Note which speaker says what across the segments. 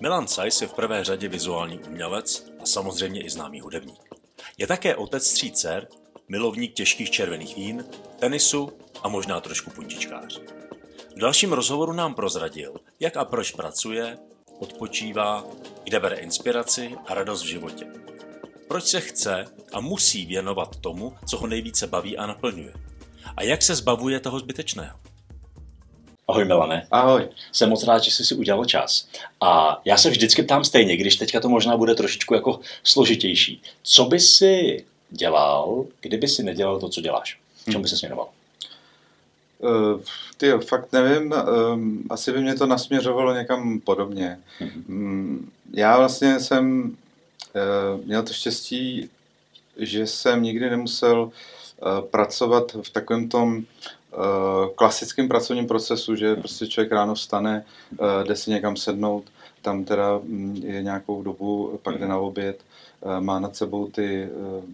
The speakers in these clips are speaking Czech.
Speaker 1: Milan Sajs je v prvé řadě vizuální umělec a samozřejmě i známý hudebník. Je také otec tří dcer, milovník těžkých červených vín, tenisu a možná trošku puntičkář. V dalším rozhovoru nám prozradil, jak a proč pracuje, odpočívá, kde bere inspiraci a radost v životě. Proč se chce a musí věnovat tomu, co ho nejvíce baví a naplňuje. A jak se zbavuje toho zbytečného. Ahoj Milane.
Speaker 2: Ahoj.
Speaker 1: Jsem moc rád, že jsi si udělal čas. A já se vždycky ptám stejně, když teďka to možná bude trošičku jako složitější. Co by si dělal, kdyby si nedělal to, co děláš? V čem by se směroval?
Speaker 2: Uh, ty fakt nevím, um, asi by mě to nasměřovalo někam podobně. Mm-hmm. Já vlastně jsem uh, měl to štěstí, že jsem nikdy nemusel uh, pracovat v takovém tom klasickém pracovním procesu, že prostě člověk ráno vstane, uh, jde si někam sednout, tam teda mm, je nějakou dobu, pak jde na oběd, uh, má nad sebou ty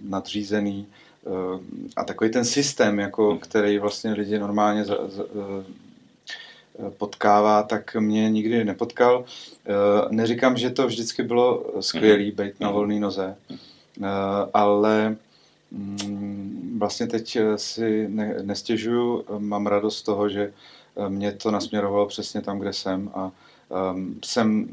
Speaker 2: nadřízený, Eh, a takový ten systém, jako, který vlastně lidi normálně za, za, eh, potkává, tak mě nikdy nepotkal. Eh, neříkám, že to vždycky bylo skvělý, hmm. být na hmm. volné noze, ale vlastně teď si ne, nestěžuju, mám radost z toho, že mě to nasměrovalo přesně tam, kde jsem a um, jsem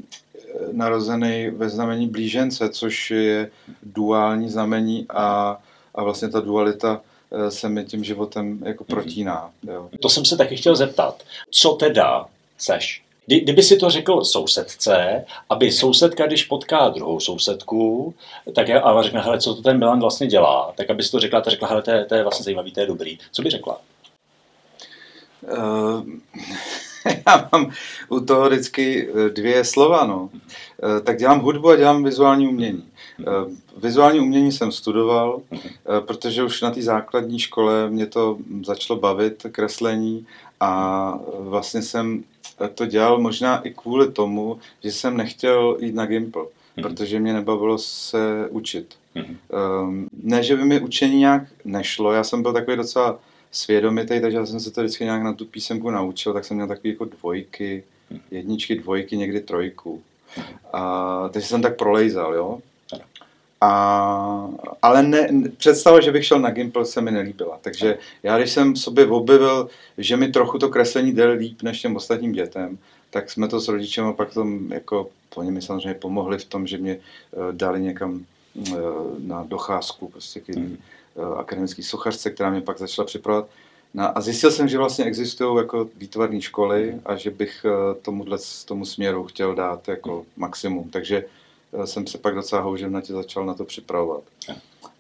Speaker 2: narozený ve znamení blížence, což je duální znamení a a vlastně ta dualita eh, se mi tím životem jako mhm. protíná. Jo.
Speaker 1: To jsem se taky chtěl zeptat. Co teda seš? Kdyby si to řekl sousedce, aby sousedka, když potká druhou sousedku, tak je, a řekne, hele, co to ten Milan vlastně dělá, tak aby si to řekla, ta řekla, hele, to je, to je vlastně zajímavý, to je dobrý. Co by řekla?
Speaker 2: Uh, já mám u toho vždycky eh, dvě slova, no. Uh, tak dělám hudbu a dělám vizuální umění. Uh, vizuální umění jsem studoval, uh, protože už na té základní škole mě to začalo bavit, kreslení a vlastně jsem to dělal možná i kvůli tomu, že jsem nechtěl jít na Gimple, protože mě nebavilo se učit. Um, ne, že by mi učení nějak nešlo, já jsem byl takový docela svědomitý, takže já jsem se to vždycky nějak na tu písemku naučil, tak jsem měl takové jako dvojky, jedničky, dvojky, někdy trojku. A, takže jsem tak prolejzal, jo. A, ale ne, představa, že bych šel na Gimple, se mi nelíbila. Takže já, když jsem sobě objevil, že mi trochu to kreslení jde líp než těm ostatním dětem, tak jsme to s rodičem a pak tom, jako, oni mi samozřejmě pomohli v tom, že mě uh, dali někam uh, na docházku, prostě k mm Eh, akademické sochařce, která mě pak začala připravovat. No a zjistil jsem, že vlastně existují jako výtvarné školy a že bych eh, tomuhle, tomu směru chtěl dát jako maximum. Takže eh, jsem se pak docela houževnatě začal na to připravovat.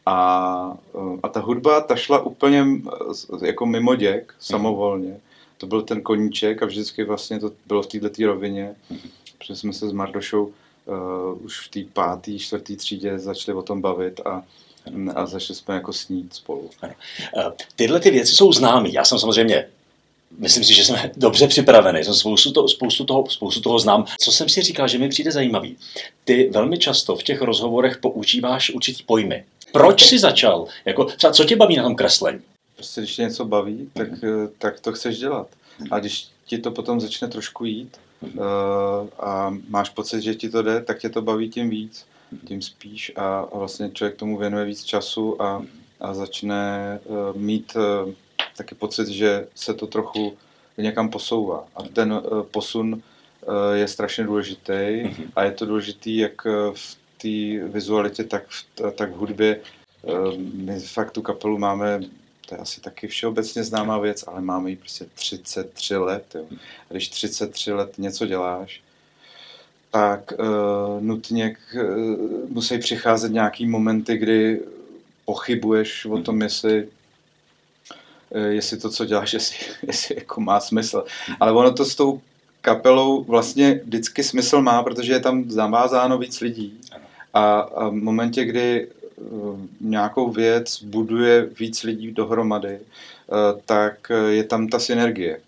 Speaker 2: A, a ta hudba, ta šla úplně jako mimo děk, samovolně. To byl ten koníček a vždycky vlastně to bylo v této rovině, protože jsme se s Mardošou uh, už v té páté, čtvrté třídě začali o tom bavit a a začali jsme jako snít spolu. Ano.
Speaker 1: Eh, tyhle ty věci jsou známé. Já jsem samozřejmě Myslím si, že jsem dobře připravený, jsem spoustu, to, spoustu, toho, spoustu toho znám. Co jsem si říkal, že mi přijde zajímavý. Ty velmi často v těch rozhovorech používáš určitý pojmy. Proč jsi začal? Jako, co, co tě baví na tom kreslení?
Speaker 2: Prostě když tě něco baví, tak, mm. tak to chceš dělat. A když ti to potom začne trošku jít mm. uh, a máš pocit, že ti to jde, tak tě to baví tím víc tím spíš a, vlastně člověk tomu věnuje víc času a, a začne uh, mít taky pocit, že se to trochu někam posouvá. A ten uh, posun uh, je strašně důležitý mm-hmm. a je to důležitý jak v té vizualitě, tak v, tak v hudbě. My fakt tu kapelu máme to je asi taky všeobecně známá věc, ale máme ji prostě 33 let. Jo. A když 33 let něco děláš, tak uh, nutně k, uh, musí přicházet nějaký momenty, kdy pochybuješ o tom, jestli, uh, jestli to, co děláš, jestli, jestli jako má smysl. Ale ono to s tou kapelou vlastně vždycky smysl má, protože je tam zavázáno víc lidí. A, a v momentě, kdy uh, nějakou věc buduje víc lidí dohromady, uh, tak je tam ta synergie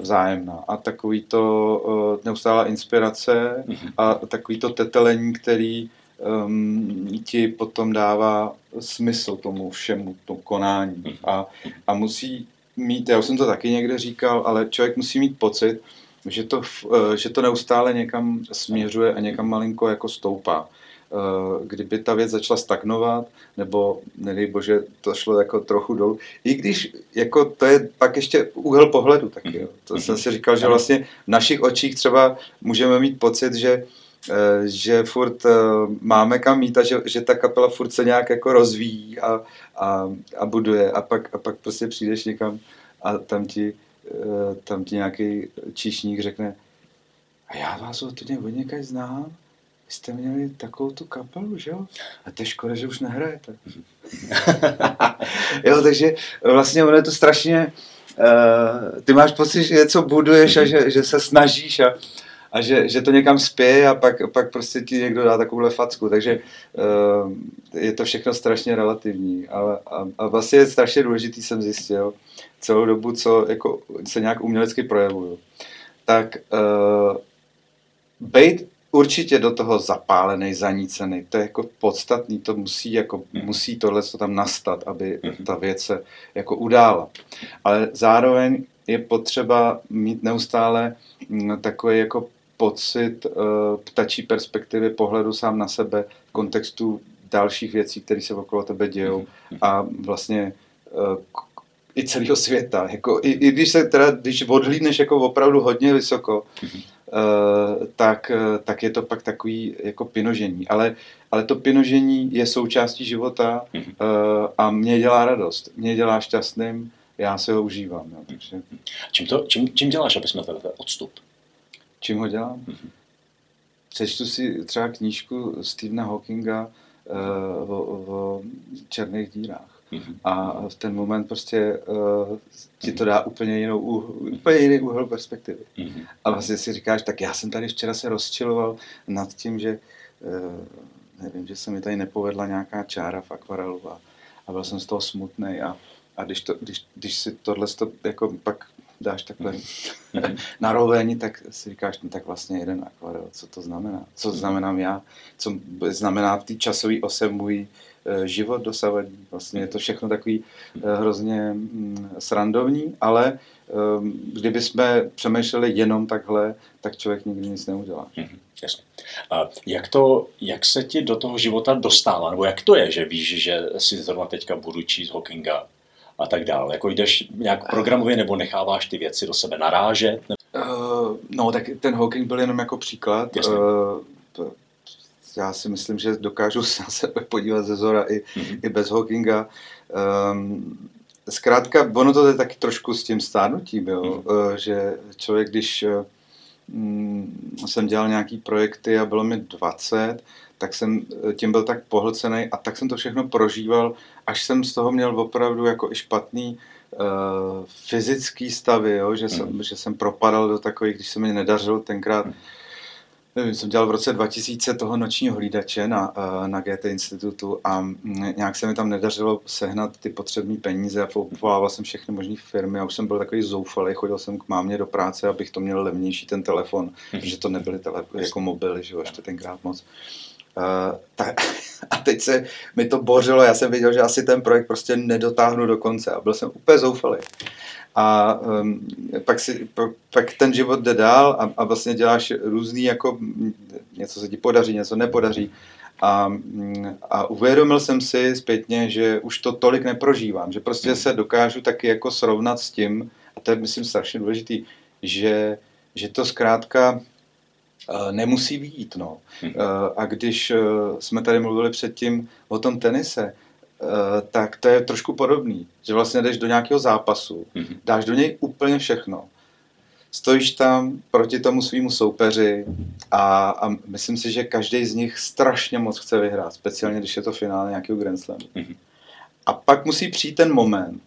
Speaker 2: vzájemná. A takový to neustálá inspirace mhm. a takový to tetelení, který um, ti potom dává smysl tomu všemu, tomu konání. Mhm. A, a musí mít, já už jsem to taky někde říkal, ale člověk musí mít pocit, že to, že to neustále někam směřuje a někam malinko jako stoupá. Kdyby ta věc začala stagnovat, nebo nedej bože, to šlo jako trochu dolů. I když jako to je pak ještě úhel pohledu taky. Jo. To jsem si říkal, že vlastně v našich očích třeba můžeme mít pocit, že Eh, že furt eh, máme kam mít a že, že ta kapela furt se nějak jako rozvíjí a, a, a buduje a pak, a pak prostě přijdeš někam a tam ti, eh, tam ti nějaký číšník řekne a já vás od někaď znám, vy jste měli takovou tu kapelu, že jo? A to je škoda, že už nehrajete. jo, takže vlastně ono je to strašně, uh, ty máš pocit, že něco buduješ a že, že se snažíš a, a že, že to někam spěje a pak, pak prostě ti někdo dá takovouhle facku. Takže uh, je to všechno strašně relativní. A, a, a vlastně je strašně důležitý, jsem zjistil, celou dobu, co jako, se nějak umělecky projevuju. Tak uh, bejt určitě do toho zapálený, zanícený, to je jako podstatný, to musí, jako, mm. musí tohle to tam nastat, aby mm. ta věc se jako udála. Ale zároveň je potřeba mít neustále mm, takový jako pocit uh, ptačí perspektivy, pohledu sám na sebe kontextu dalších věcí, které se okolo tebe dějou mm-hmm. a vlastně uh, i celého světa. Jako, i, I když se teda, když odhlídneš jako opravdu hodně vysoko, mm-hmm. uh, tak, tak je to pak takový jako pinožení. Ale, ale to pinožení je součástí života uh, a mě dělá radost. Mě dělá šťastným, já se ho užívám. Jo, takže...
Speaker 3: čím, to, čím, čím děláš, aby jsme ten odstup?
Speaker 2: Čím ho dělám? Mm-hmm. Přečtu si třeba knížku Stephena Hawkinga uh, o, o černých dírách. Mm-hmm. A v ten moment prostě uh, ti to dá úplně, jinou, úplně jiný úhel perspektivy. Mm-hmm. A vlastně si říkáš, tak já jsem tady včera se rozčiloval nad tím, že uh, nevím, že se mi tady nepovedla nějaká čára v akvarelu a, a byl jsem z toho smutný a, a když, to, když, když si tohle to jako pak dáš takhle mm-hmm. na rovení, tak si říkáš, no tak vlastně jeden akvarel, co to znamená? Co mhm. znamenám já? Co znamená v té časové ose můj e, život dosavadní? Vlastně je to všechno takový e, hrozně mm, srandovní, ale ehm, kdyby jsme přemýšleli jenom takhle, tak člověk nikdy nic neudělá. Mm-hmm.
Speaker 3: Jasně. A jak, to, jak se ti do toho života dostává? Nebo jak to je, že víš, že si zrovna teďka budu číst Hawkinga a tak dále. Jako jdeš nějak programově nebo necháváš ty věci do sebe narážet?
Speaker 2: Uh, no, tak ten Hawking byl jenom jako příklad. Uh, já si myslím, že dokážu se na sebe podívat ze zora i, mm-hmm. i bez Hawkinga. Um, zkrátka, ono to je taky trošku s tím stárnutím, jo? Mm-hmm. Uh, že člověk, když uh, jsem dělal nějaký projekty a bylo mi 20, tak jsem tím byl tak pohlcený a tak jsem to všechno prožíval až jsem z toho měl opravdu jako i špatný uh, fyzický stavy, jo? Že, jsem, mm. že jsem propadal do takových, když se mi nedařilo tenkrát, mm. nevím, jsem dělal v roce 2000 toho nočního hlídače na, uh, na GT institutu a nějak se mi tam nedařilo sehnat ty potřebné peníze a povolával jsem všechny možné firmy a už jsem byl takový zoufalý, chodil jsem k mámě do práce, abych to měl levnější ten telefon, mm. protože to nebyly tele, jako mobily, že jo, ještě tenkrát moc. Uh, tak, a teď se mi to bořilo, já jsem věděl, že asi ten projekt prostě nedotáhnu do konce a byl jsem úplně zoufalý. A um, pak, si, pak ten život jde dál a, a vlastně děláš různý, jako něco se ti podaří, něco nepodaří. A, a uvědomil jsem si zpětně, že už to tolik neprožívám, že prostě se dokážu taky jako srovnat s tím, a to je myslím strašně důležitý, že, že to zkrátka nemusí výjít. No. Hmm. A když eh, jsme tady mluvili předtím o tom tenise, tak to je trošku podobný, že vlastně jdeš do nějakého zápasu, hmm. dáš do něj úplně všechno, stojíš tam proti tomu svýmu soupeři a, a myslím si, že každý z nich strašně moc chce vyhrát, speciálně když je to finále nějakého Grand Slamu. Hmm. A pak musí přijít ten moment,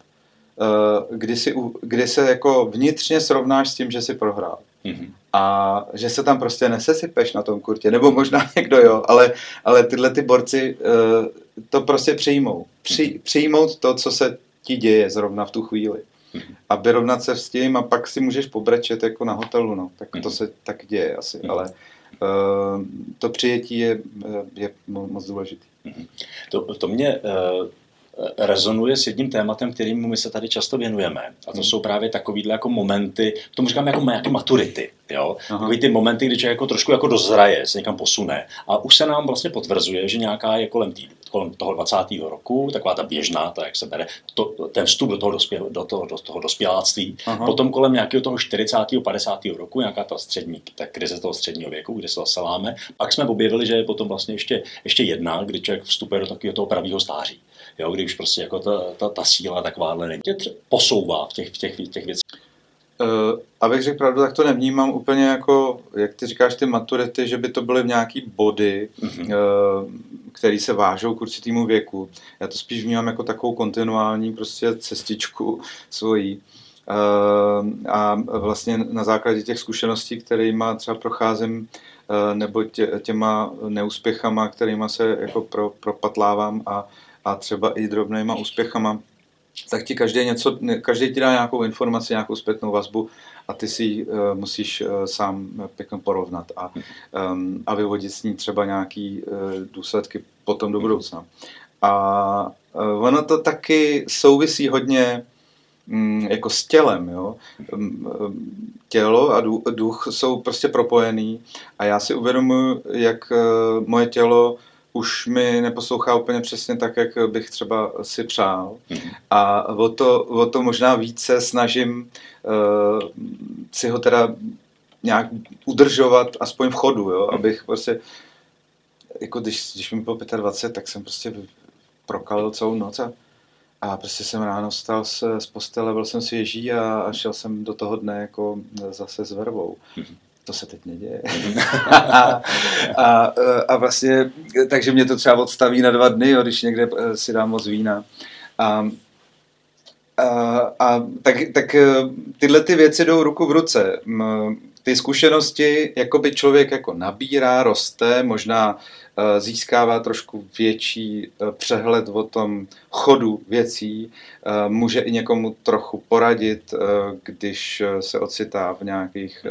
Speaker 2: kdy, si, kdy se jako vnitřně srovnáš s tím, že si prohrál. Mm-hmm. A že se tam prostě nesesypeš na tom kurtě, nebo možná někdo jo, ale, ale tyhle ty borci uh, to prostě přijmou. Při, mm-hmm. Přijmout to, co se ti děje zrovna v tu chvíli. Mm-hmm. A vyrovnat se s tím a pak si můžeš pobrečet jako na hotelu, no. Tak to se tak děje asi, ale uh, to přijetí je, je moc důležité.
Speaker 3: To, to mě uh
Speaker 1: rezonuje s jedním tématem, kterým my se tady často věnujeme. A to hmm. jsou právě takovýhle jako momenty, tomu říkáme jako nějaké maturity. Jo? Takový ty momenty, kdy člověk jako trošku jako dozraje, se někam posune. A už se nám vlastně potvrzuje, že nějaká je kolem, tý, kolem toho 20. roku, taková ta běžná, ta, jak se bere, to, ten vstup do toho, dospě, do toho, do toho dospěláctví. Aha. Potom kolem nějakého toho 40. 50. roku, nějaká ta střední, ta krize toho středního věku, kde se zase láme. Pak jsme objevili, že je potom vlastně ještě, ještě jedna, kdy člověk vstupuje do takového toho pravého stáří jo, když prostě jako ta, ta, ta síla takováhle není, tě posouvá v těch, v těch, v těch věcech.
Speaker 2: Uh, abych řekl pravdu, tak to nevnímám úplně jako, jak ty říkáš, ty maturity, že by to byly v nějaký body, mm-hmm. uh, které se vážou k určitému věku. Já to spíš vnímám jako takovou kontinuální prostě cestičku svojí. Uh, a vlastně na základě těch zkušeností, kterými třeba procházím, uh, nebo tě, těma neúspěchama, kterými se jako pro, propatlávám a a třeba i drobnýma úspěchama, tak ti každý, něco, každý ti dá nějakou informaci, nějakou zpětnou vazbu a ty si ji uh, musíš uh, sám pěkně porovnat a, um, a vyvodit s ní třeba nějaký uh, důsledky potom do budoucna. A uh, ono to taky souvisí hodně um, jako s tělem. Jo? Um, tělo a duch jsou prostě propojený a já si uvědomuji, jak uh, moje tělo už mi neposlouchá úplně přesně tak, jak bych třeba si přál. Mm-hmm. A o to, o to možná více snažím uh, si ho teda nějak udržovat aspoň v chodu, jo? Mhm. abych prostě, jako když, když mi bylo 25, tak jsem prostě prokalil celou noc a, a prostě jsem ráno stal z, z postele, byl jsem svěží a, a šel jsem do toho dne jako zase s vervou. Mm-hmm to se teď neděje. a, a, a vlastně, takže mě to třeba odstaví na dva dny, jo, když někde eh, si dám moc vína. A, a, a tak, tak eh, tyhle ty věci jdou ruku v ruce. Ty zkušenosti jakoby člověk jako nabírá, roste, možná eh, získává trošku větší přehled o tom chodu věcí, může i někomu trochu poradit, když se ocitá v nějakých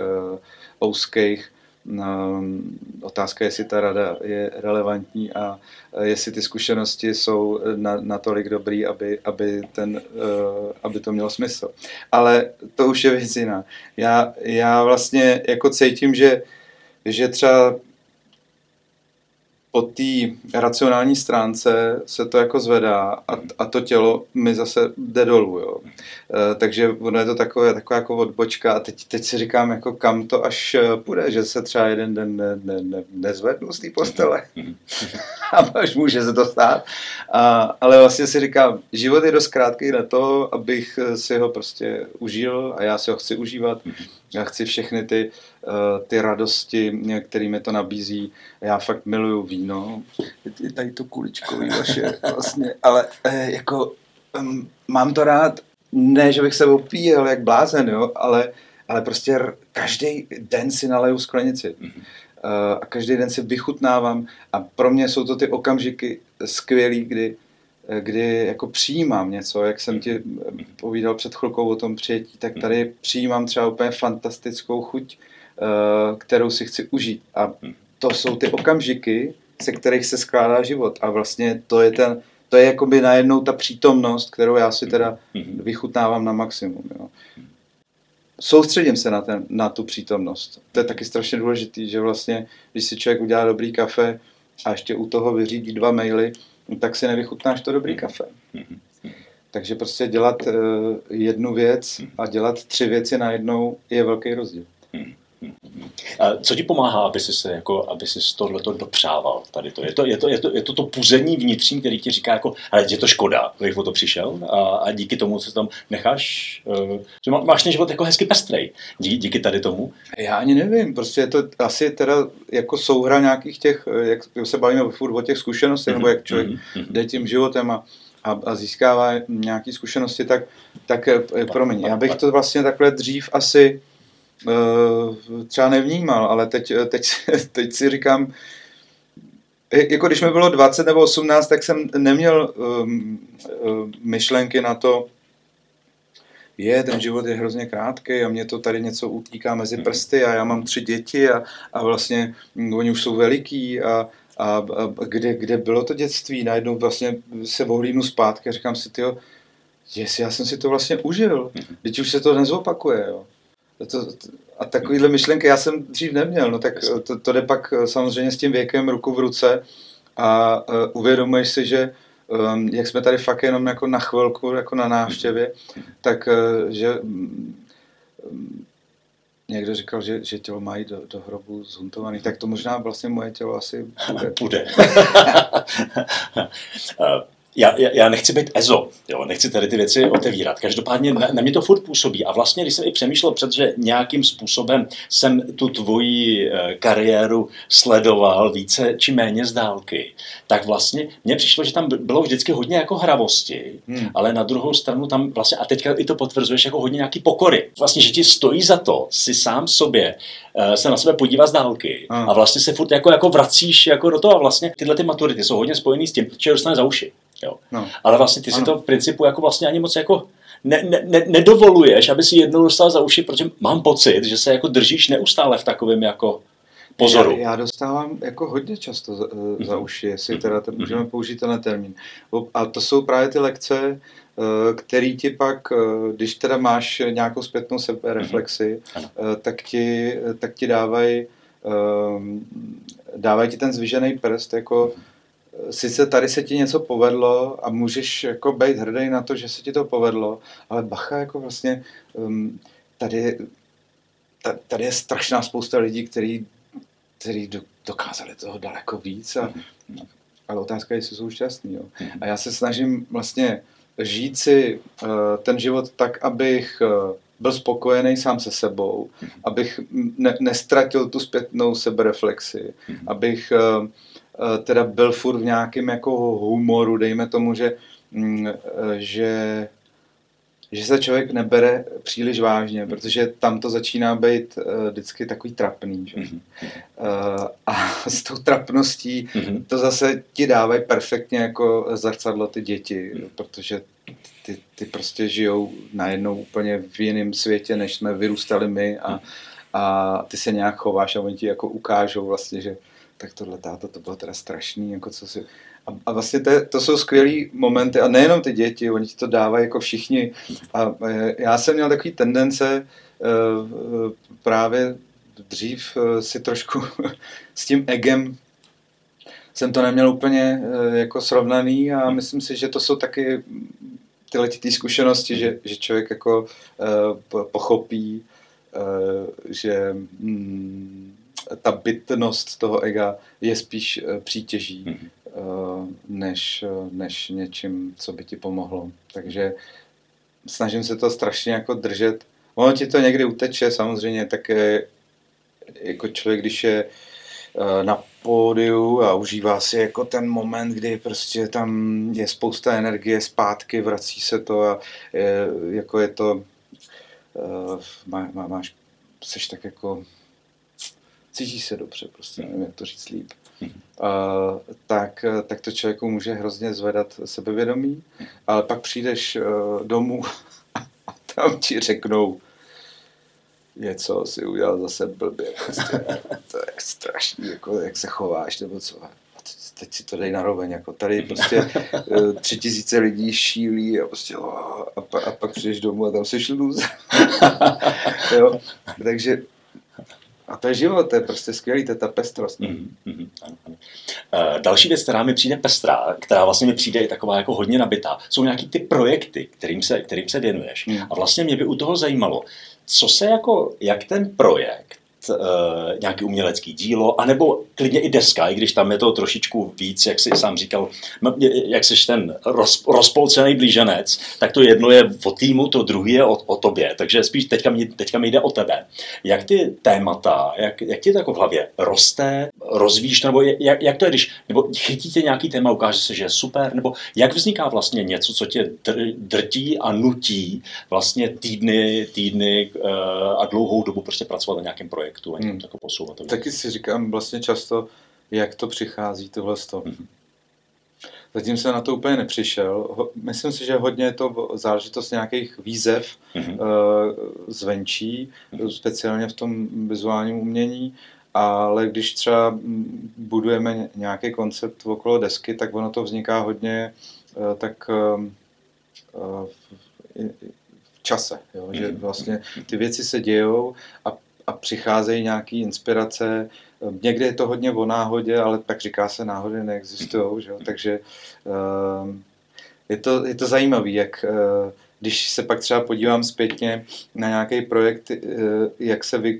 Speaker 2: ouských. Ehm, otázka, jestli ta rada je relevantní a jestli ty zkušenosti jsou na, natolik dobrý, aby, aby, ten, eh, aby to mělo smysl. Ale to už je věc jiná. Já, já vlastně jako cítím, že, že třeba po té racionální stránce se to jako zvedá a, a to tělo mi zase jde dolů. Jo. E, takže ono je to takové, taková jako odbočka a teď, teď si říkám, jako kam to až e, půjde, že se třeba jeden den ne, ne, ne, nezvednu z té postele a až může se to stát. A, ale vlastně si říkám, život je dost krátký na to, abych si ho prostě užil a já si ho chci užívat. Já chci všechny ty, uh, ty radosti, které mi to nabízí. Já fakt miluju víno. Tady to kuličkový vaše vlastně. Ale uh, jako um, mám to rád, ne, že bych se opíjel jak blázen, jo, ale, ale prostě každý den si naleju sklenici. Uh, a každý den si vychutnávám a pro mě jsou to ty okamžiky skvělý, kdy kdy jako přijímám něco, jak jsem ti povídal před chvilkou o tom přijetí, tak tady přijímám třeba úplně fantastickou chuť, eh, kterou si chci užít. A to jsou ty okamžiky, se kterých se skládá život. A vlastně to je ten, to je jakoby najednou ta přítomnost, kterou já si teda vychutnávám na maximum. Jo. Soustředím se na, ten, na tu přítomnost. To je taky strašně důležitý, že vlastně, když si člověk udělá dobrý kafe a ještě u toho vyřídí dva maily, tak si nevychutnáš to dobrý kafe. Takže prostě dělat uh, jednu věc a dělat tři věci najednou je velký rozdíl.
Speaker 1: Co ti pomáhá, aby jsi se jako, aby jsi tohleto dopřával tady to? Je to, je to, je to, je to, to puzení vnitřní, který ti říká jako, ale je to škoda, že o to přišel a, a díky tomu se tam necháš, uh, že má, máš ten život jako hezky pestrej, díky, díky tady tomu?
Speaker 2: Já ani nevím, prostě je to asi teda jako souhra nějakých těch, eh, jak se bavíme furt o těch zkušenostech, mm-hmm. nebo jak člověk mm-hmm. jde tím životem a, a, a získává nějaké zkušenosti, tak, tak eh, promiň, já bych to vlastně takhle dřív asi Eh, třeba nevnímal, ale teď, teď, teď si říkám, jako když mi bylo 20 nebo 18, tak jsem neměl um, myšlenky na to, je, ten život je hrozně krátký a mě to tady něco utíká mezi prsty a já mám tři děti a, a vlastně oni už jsou veliký a, a, a kde, kde bylo to dětství, najednou vlastně se ohlídnu zpátky a říkám si, tyjo, jestli já jsem si to vlastně užil, teď už se to nezopakuje, jo. To, a takovýhle myšlenky já jsem dřív neměl, no tak to, to jde pak samozřejmě s tím věkem ruku v ruce a uh, uvědomuješ si, že um, jak jsme tady fakt jenom jako na chvilku, jako na návštěvě, tak uh, že um, někdo říkal, že, že tělo mají do, do hrobu zhuntovaný, tak to možná vlastně moje tělo asi bude.
Speaker 1: bude. já, já, nechci být EZO, jo, nechci tady ty věci otevírat. Každopádně na, na mě to furt působí. A vlastně, když jsem i přemýšlel před, že nějakým způsobem jsem tu tvoji e, kariéru sledoval více či méně z dálky, tak vlastně mně přišlo, že tam bylo vždycky hodně jako hravosti, hmm. ale na druhou stranu tam vlastně, a teďka i to potvrzuješ, jako hodně nějaký pokory. Vlastně, že ti stojí za to si sám sobě e, se na sebe podívat z dálky hmm. a vlastně se furt jako, jako vracíš jako do toho a vlastně tyhle ty maturity jsou hodně spojený s tím, že dostane za uši. Jo. No. Ale vlastně ty si ano. to v principu jako vlastně ani moc jako ne, ne, ne, nedovoluješ, aby si jednou dostal za uši, protože mám pocit, že se jako držíš neustále v takovém jako pozoru.
Speaker 2: Já, já dostávám jako hodně často za, mm-hmm. za uši, jestli mhm. teda ten, můžeme použít ten termín. A to jsou právě ty lekce, eh, který ti pak, eh, když teda máš nějakou zpětnou sebereflexi, mm-hmm. tak ti, tak ti dávají dávají ti ten zvyžený prst, jako mm-hmm sice tady se ti něco povedlo a můžeš jako být hrdý na to, že se ti to povedlo, ale bacha, jako vlastně um, tady, tady je strašná spousta lidí, který, který dokázali toho daleko víc a, ale otázka je, jestli jsou šťastní. Jo. A já se snažím vlastně žít si uh, ten život tak, abych uh, byl spokojený sám se sebou, abych ne, nestratil tu zpětnou sebereflexi, abych uh, teda byl furt v nějakém jako humoru, dejme tomu, že, mm, eh, že, že se člověk nebere příliš vážně, protože tam to začíná být eh, vždycky takový trapný. Že? Mm-hmm. A s tou trapností mm-hmm. to zase ti dávají perfektně jako zrcadlo ty děti, protože ty, ty prostě žijou najednou úplně v jiném světě, než jsme vyrůstali my a, a ty se nějak chováš a oni ti jako ukážou vlastně, že tak tohle táto, to bylo teda strašný, jako co si... A, a vlastně to, to jsou skvělý momenty, a nejenom ty děti, oni ti to dávají jako všichni. A já jsem měl takový tendence uh, právě dřív uh, si trošku s tím egem jsem to neměl úplně jako srovnaný a myslím si, že to jsou taky tyhle ty zkušenosti, že, že člověk jako pochopí, že mm, ta bytnost toho ega je spíš eh, přítěží, mm-hmm. než, eh, než něčím, co by ti pomohlo. Takže snažím se to strašně jako držet. Ono ti to někdy uteče, samozřejmě, tak jako člověk, když je na pódiu a užívá si jako ten moment, kdy prostě tam je spousta energie zpátky, vrací se to a je, jako je to, má, má, máš, seš tak jako cítí se dobře, prostě nevím, jak to říct líp, uh, tak, tak to člověku může hrozně zvedat sebevědomí, ale pak přijdeš uh, domů a tam ti řeknou, něco si udělal zase blbě. Prostě, to je strašný, jako, jak se chováš, nebo co. teď si to dej na roveň, jako tady prostě eh, tři tisíce lidí šílí a prostě a, pa, a pak přijdeš domů a tam seš lůz. jo, takže a to je život, to je prostě skvělý, to je ta pestrost. Mm, mm,
Speaker 1: mm, další věc, která mi přijde pestrá, která vlastně mi přijde i taková jako hodně nabitá, jsou nějaký ty projekty, kterým se, kterým se věnuješ. Mm. A vlastně mě by u toho zajímalo, co se jako, jak ten projekt uh, nějaký umělecký dílo, anebo klidně i deska, i když tam je to trošičku víc, jak jsi sám říkal, jak jsi ten roz, rozpolcený blíženec, tak to jedno je o týmu, to druhé je o, o tobě. Takže spíš teďka mi, teďka mi jde o tebe. Jak ty témata, jak, jak ti to jako v hlavě roste, rozvíjíš, nebo jak, jak to je, když, nebo chytíte nějaký téma, ukáže se, že je super, nebo jak vzniká vlastně něco, co tě dr, drtí a nutí vlastně týdny, týdny uh, a dlouhou dobu prostě pracovat na nějakém projektu projektu a hmm. jako posouvat.
Speaker 2: Taky si říkám vlastně často, jak to přichází tohle hmm. Zatím jsem na to úplně nepřišel. Myslím si, že hodně je to záležitost nějakých výzev mm-hmm. zvenčí, mm-hmm. speciálně v tom vizuálním umění. ale když třeba budujeme nějaký koncept okolo desky, tak ono to vzniká hodně eh, tak v čase, jo? že mhm. vlastně ty věci se dějou a, a přicházejí nějaké inspirace, Někdy je to hodně o náhodě, ale tak říká se, náhody neexistují, že takže je to, je to zajímavé, jak když se pak třeba podívám zpětně na nějaký projekt, eh, jak se vy,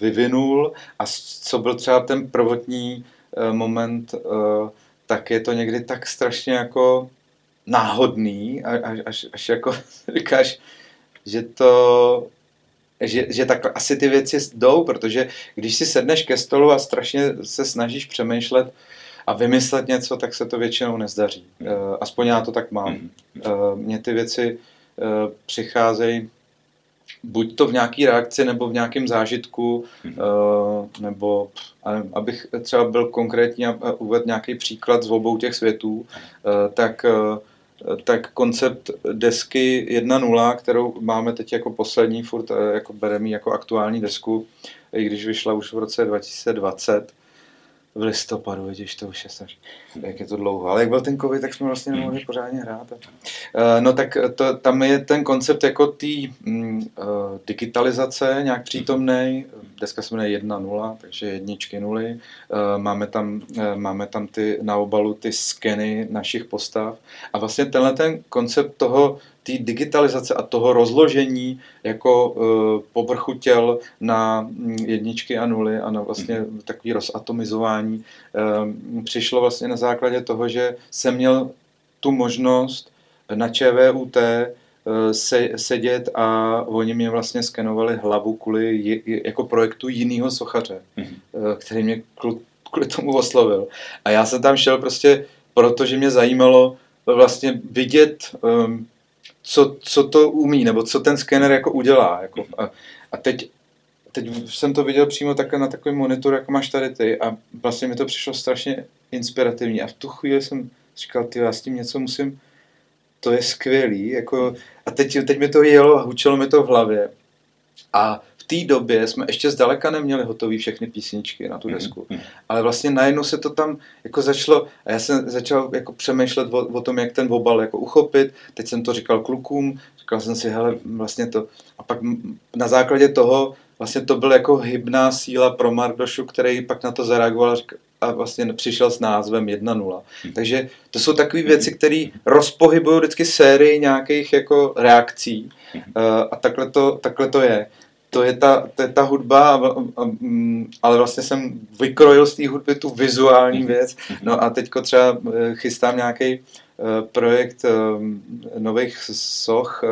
Speaker 2: vyvinul a co byl třeba ten prvotní eh, moment, eh, tak je to někdy tak strašně jako náhodný, až, až, až jako říkáš, že to, že, že tak asi ty věci jdou, protože když si sedneš ke stolu a strašně se snažíš přemýšlet, a vymyslet něco, tak se to většinou nezdaří. Aspoň já to tak mám. Mm-hmm. Mně ty věci Eh, přicházejí buď to v nějaký reakci nebo v nějakém zážitku, mm-hmm. nebo abych třeba byl konkrétní a uvedl nějaký příklad z obou těch světů, eh, tak, tak koncept desky 1.0, kterou máme teď jako poslední, furt jako bereme jako aktuální desku, i když vyšla už v roce 2020, v listopadu, vidíš, to už je strašně, jak je to dlouho. Ale jak byl ten covid, tak jsme vlastně nemohli pořádně hrát. Uh, no tak to, tam je ten koncept jako té mm, uh, digitalizace nějak přítomný. Dneska se jmenuje 1.0, takže jedničky nuly. Máme, tam, máme tam ty na obalu ty skeny našich postav. A vlastně tenhle ten koncept toho té digitalizace a toho rozložení jako uh, povrchu těl na mm, jedničky a nuly a na vlastně takový rozatomizování uh, přišlo vlastně na základě toho, že jsem měl tu možnost na ČVUT eh, se, sedět a oni mě vlastně skenovali hlavu kvůli jako projektu jiného sochaře, mm-hmm. který mě kvůli tomu oslovil. A já jsem tam šel prostě, protože mě zajímalo vlastně vidět um, co, co to umí, nebo co ten skener jako udělá. Jako, a, a teď, teď jsem to viděl přímo takhle na takový monitor, jako máš tady ty a vlastně mi to přišlo strašně inspirativní a v tu chvíli jsem říkal, ty já s tím něco musím, to je skvělý, jako, a teď, teď mi to jelo a hučelo mi to v hlavě. A té době jsme ještě zdaleka neměli hotové všechny písničky na tu mhm, desku. Mm-hmm. Ale vlastně najednou se to tam jako začalo, a já jsem začal jako přemýšlet o, o tom, jak ten obal jako uchopit. Teď jsem to říkal klukům, říkal jsem si, hele, vlastně to. A pak na základě toho vlastně to byl jako hybná síla pro Mardošu, který pak na to zareagoval a vlastně přišel s názvem 1.0. Hmm. Takže to jsou takové věci, které rozpohybují vždycky sérii nějakých jako reakcí hmm. a takhle to, takhle to je to je ta, to je ta hudba, a, a, mm, ale vlastně jsem vykrojil z té hudby tu vizuální mhm. věc. No a teďko třeba eh, chystám nějaký uh, projekt uh, nových soch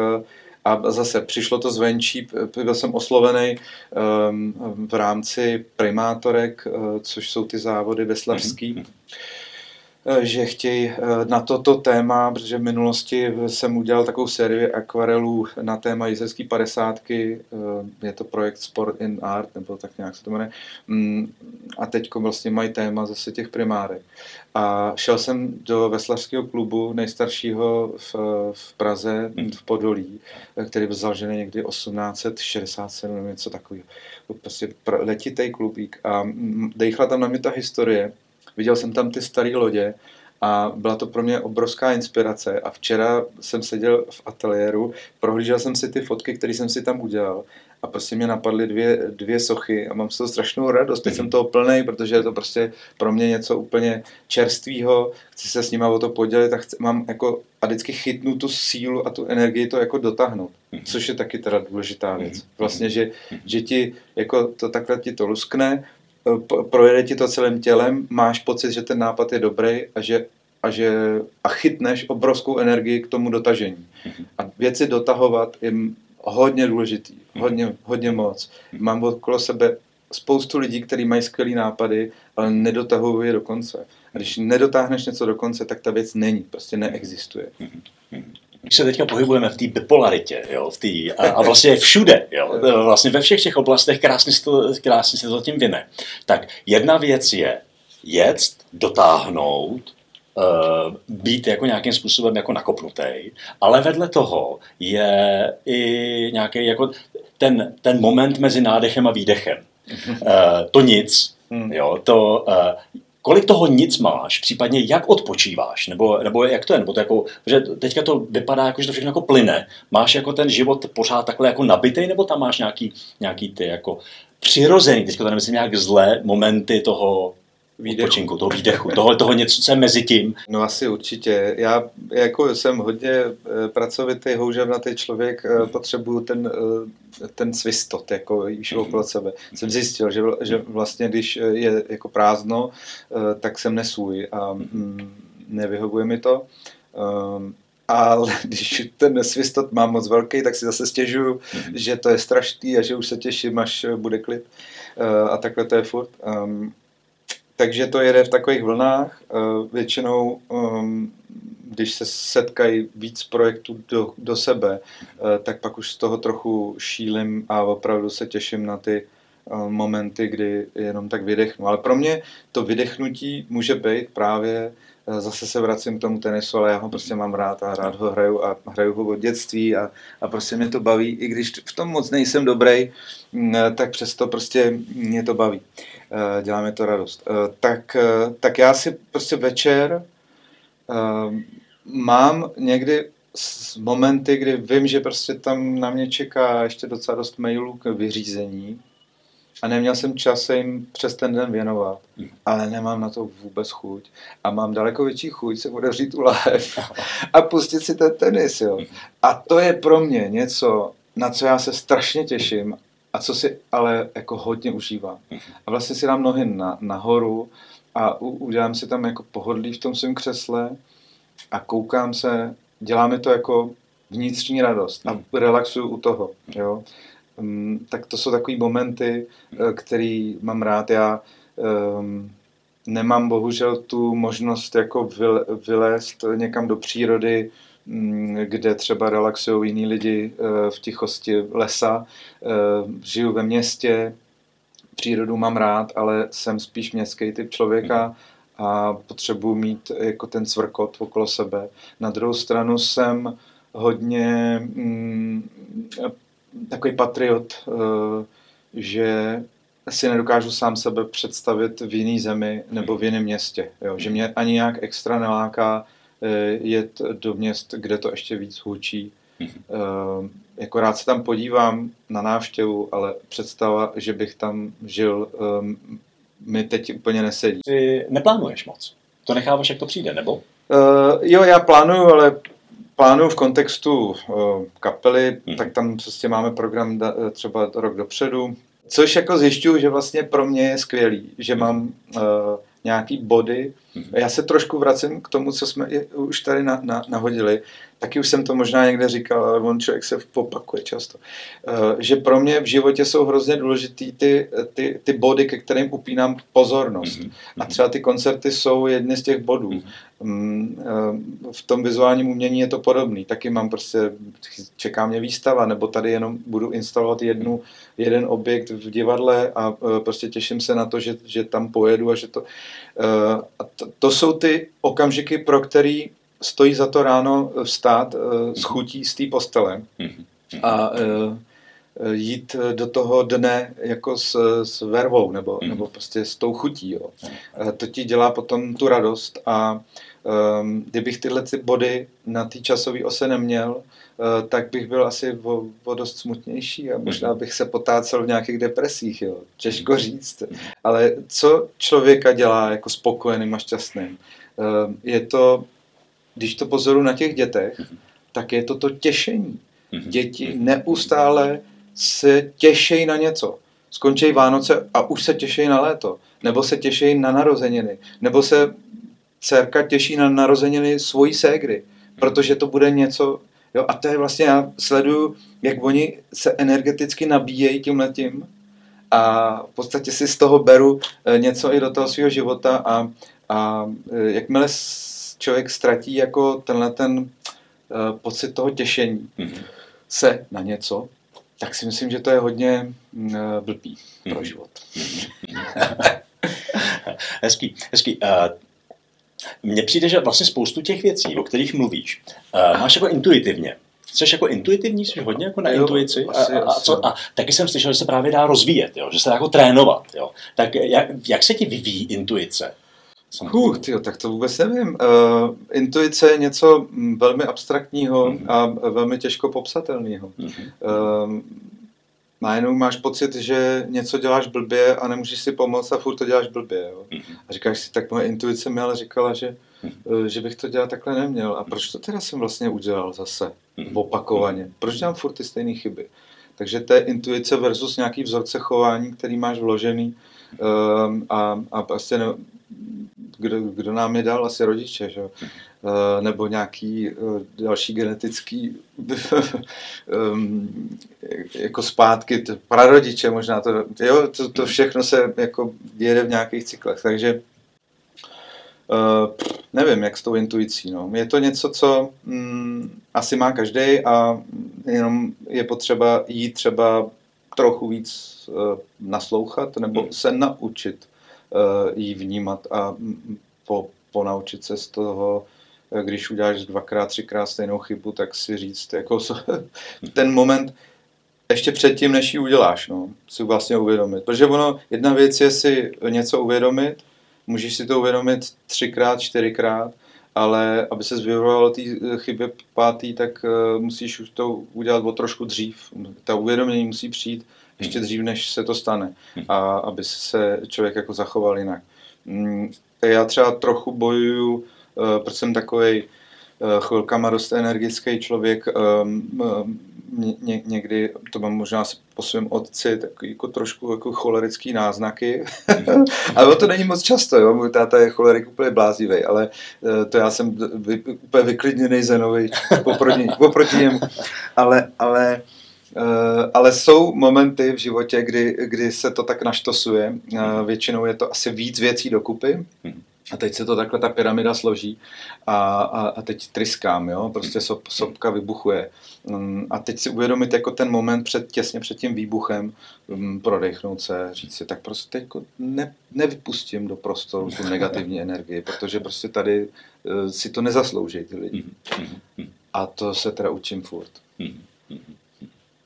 Speaker 2: a zase přišlo to zvenčí, byl jsem oslovený um, v rámci primátorek, uh, což jsou ty závody veslavský. Mm-hmm Eh, že chtějí eh, na toto téma, protože v minulosti jsem udělal takovou sérii akvarelů na téma jizerský padesátky, eh, je to projekt Sport in Art, nebo tak nějak se to jmenuje, mm, a teď vlastně mají téma zase těch primárek. A šel jsem do veslařského klubu nejstaršího v, v Praze, hmm. v Podolí, který byl založený někdy 1867 nebo něco takového. Prostě letitý klubík a dejchla tam na mě ta historie, Viděl jsem tam ty staré lodě a byla to pro mě obrovská inspirace. A včera jsem seděl v ateliéru, prohlížel jsem si ty fotky, které jsem si tam udělal a prostě mě napadly dvě, dvě sochy a mám z toho strašnou radost. Teď jsem toho plný, protože je to prostě pro mě něco úplně čerstvého. Chci se s nima o to podělit a chci, mám jako a vždycky chytnu tu sílu a tu energii to jako dotáhnout. Mm. Což je taky teda důležitá věc. Mm. Vlastně, že, že ti jako to takhle ti to luskne, projede ti to celým tělem, máš pocit, že ten nápad je dobrý a že a, že, a chytneš obrovskou energii k tomu dotažení. A věci dotahovat je hodně důležitý, hodně, hodně moc. Mám okolo sebe spoustu lidí, kteří mají skvělé nápady, ale nedotahují je do konce. A když nedotáhneš něco do konce, tak ta věc není, prostě neexistuje.
Speaker 1: My se teďka pohybujeme v té bipolaritě, jo, v tý, a, a vlastně všude, jo, vlastně ve všech těch oblastech krásně se to, krásně se to tím vyne. Tak jedna věc je jet, dotáhnout, Uh, být jako nějakým způsobem jako nakopnutý, ale vedle toho je i nějaký jako ten, ten moment mezi nádechem a výdechem. to nic, hmm. jo, to, kolik toho nic máš, případně jak odpočíváš, nebo, nebo jak to je, nebo to jako, že teďka to vypadá jako, že to všechno jako plyne, máš jako ten život pořád takhle jako nabitý, nebo tam máš nějaký, nějaký ty jako přirozený, teďka to nemyslím nějak zlé momenty toho, výdechu. odpočinku, toho výdechu, toho, toho něco, co je mezi tím.
Speaker 2: No asi určitě. Já jako jsem hodně eh, pracovitý, houževnatý člověk, eh, potřebuju ten, eh, ten svistot, jako jíš okolo sebe. Jsem zjistil, že, že vlastně, když je jako prázdno, tak jsem nesůj a mm, nevyhovuje mi to. Um, ale když ten svistot mám moc velký, tak si zase stěžuju, mm-hmm. že to je strašný a že už se těším, až bude klid. A takhle to je furt. Takže to jede v takových vlnách. Eh, většinou, ehm, když se setkají víc projektů do, do sebe, eh, tak pak už z toho trochu šílim a opravdu se těším na ty eh, momenty, kdy jenom tak vydechnu. Ale pro mě to vydechnutí může být právě, zase se vracím k tomu tenisu, ale já ho prostě mám rád a rád ho hraju a hraju ho od dětství a, a prostě mě to baví. I když v tom moc nejsem dobrý, mm, tak přesto prostě mě to baví. Eh, dělá mi to radost. Eh, tak, eh, tak já si prostě večer mám někdy momenty, kdy vím, že prostě tam na mě čeká ještě docela dost mailů k vyřízení a neměl jsem čas se jim přes ten den věnovat, hmm. ale nemám na to vůbec chuť a mám daleko větší chuť se otevřít u láhev a pustit si ten tenis, jo. A to je pro mě něco, na co já se strašně těším a co si ale jako hodně užívám. A vlastně si dám nohy na, nahoru a u, udělám si tam jako pohodlí v tom svém křesle a koukám se, děláme to jako vnitřní radost a relaxuju u toho. Jo? Um, tak to jsou takové momenty, eh, který mám rád. Já um, nemám bohužel tu možnost jako vylézt někam do přírody, Mm, kde třeba relaxují jiní lidi eh, v tichosti lesa. Eh, žiju ve městě, přírodu mám rád, ale jsem spíš městský typ člověka a potřebuji mít jako ten cvrkot okolo sebe. Na druhou stranu jsem hodně mm, takový patriot, eh, že si nedokážu sám sebe představit v jiné zemi nebo v jiném městě. Jo? Že mě ani nějak extra neláká Eh, jet do měst, kde to ještě víc hučí. Mm-hmm. Jako rád se tam podívám na návštěvu, ale představa, že bych tam žil, mi teď úplně nesedí.
Speaker 1: Ty neplánuješ moc? To necháváš, jak to přijde, nebo? Uh,
Speaker 2: jo, já plánuju, ale plánuju v kontextu uh, kapely, hmm. tak tam prostě máme program da, třeba rok dopředu, což jako zjišťuju, že vlastně pro mě je skvělý, že mám uh, nějaký body. Já se trošku vracím k tomu, co jsme už tady na, na, nahodili. Taky už jsem to možná někde říkal, ale on člověk se popakuje často. Uh, že pro mě v životě jsou hrozně důležitý ty, ty, ty body, ke kterým upínám pozornost. Mm-hmm. A třeba ty koncerty jsou jedny z těch bodů. Mm-hmm. V tom vizuálním umění je to podobný. Taky mám prostě, čeká mě výstava, nebo tady jenom budu instalovat jednu, jeden objekt v divadle a e, prostě těším se na to, že, že tam pojedu a že to... A to, to jsou ty okamžiky, pro který stojí za to ráno vstát s chutí z té postele a jít do toho dne jako s, s vervou nebo, nebo prostě s tou chutí. Jo. To ti dělá potom tu radost a Um, kdybych tyhle ty body na té časové ose neměl, uh, tak bych byl asi o, o dost smutnější a možná mhm. bych se potácel v nějakých depresích, jo. Těžko říct. Ale co člověka dělá jako spokojeným a šťastným? Uh, je to, když to pozoru na těch dětech, mhm. tak je to to těšení. Mhm. Děti neustále se těšejí na něco. Skončí Vánoce a už se těšejí na léto. Nebo se těšejí na narozeniny. Nebo se dcerka těší na narozeniny svojí ségry, protože to bude něco, jo, a to je vlastně, já sleduju, jak oni se energeticky nabíjejí tím letím a v podstatě si z toho beru eh, něco i do toho svého života a, a eh, jakmile člověk ztratí jako tenhle ten uh, pocit toho těšení mm-hmm. se na něco, tak si myslím, že to je hodně uh, blbý pro život.
Speaker 1: hezký, hezký. Uh, mně přijde, že vlastně spoustu těch věcí, o kterých mluvíš, uh, máš jako intuitivně. Jsi jako intuitivní, jsi hodně jako na jo, intuici. Asi, a, a, co, a taky jsem slyšel, že se právě dá rozvíjet, jo? že se dá jako trénovat. Jo? Tak jak, jak se ti vyvíjí intuice?
Speaker 2: Huh, tyjo, tak to vůbec nevím. Uh, intuice je něco velmi abstraktního mm-hmm. a velmi těžko popsatelného. Mm-hmm. Uh, najednou máš pocit, že něco děláš blbě a nemůžeš si pomoct a furt to děláš blbě. Jo? Mm-hmm. A říkáš si, tak moje intuice mi ale říkala, že, mm-hmm. že bych to dělat takhle neměl. A proč to teda jsem vlastně udělal zase mm-hmm. opakovaně? Proč dělám furt ty stejné chyby? Takže to je intuice versus nějaký vzorce chování, který máš vložený um, a, a prostě ne, kdo, kdo nám je dal, asi rodiče, že? Uh, nebo nějaký uh, další genetický jako zpátky, prarodiče možná, to, jo, to, to všechno se jako jede v nějakých cyklech, takže uh, nevím, jak s tou intuicí, no. Je to něco, co mm, asi má každý a jenom je potřeba jít třeba trochu víc naslouchat nebo se naučit uh, jí vnímat a po, ponaučit se z toho, když uděláš dvakrát, třikrát stejnou chybu, tak si říct, jako ten moment, ještě předtím, než ji uděláš, no, si vlastně uvědomit. Protože ono, jedna věc je si něco uvědomit, můžeš si to uvědomit třikrát, čtyřikrát, ale aby se vyvaroval té chyby pátý, tak uh, musíš už to udělat o trošku dřív. Ta uvědomění musí přijít ještě dřív, než se to stane. A aby se člověk jako zachoval jinak. Mm, já třeba trochu bojuju, uh, protože jsem takový uh, chvilkama dost energický člověk, um, ně, někdy, to mám možná po svém otci, takový jako trošku jako cholerický náznaky, ale to není moc často, jo? můj táta je cholerik úplně blázivý, ale to já jsem vy, úplně vyklidněný zenový oproti, oproti němu, ale, ale Eh, ale jsou momenty v životě, kdy, kdy se to tak naštosuje. Eh, většinou je to asi víc věcí dokupy. A teď se to takhle ta pyramida složí a, a, a teď tryskám, jo? prostě sop, sopka vybuchuje. Mm, a teď si uvědomit jako ten moment před, těsně před tím výbuchem, um, prodechnout se, říct si, tak prostě jako ne, nevypustím do prostoru tu negativní energii, protože prostě tady uh, si to nezaslouží ty lidi. A to se teda učím furt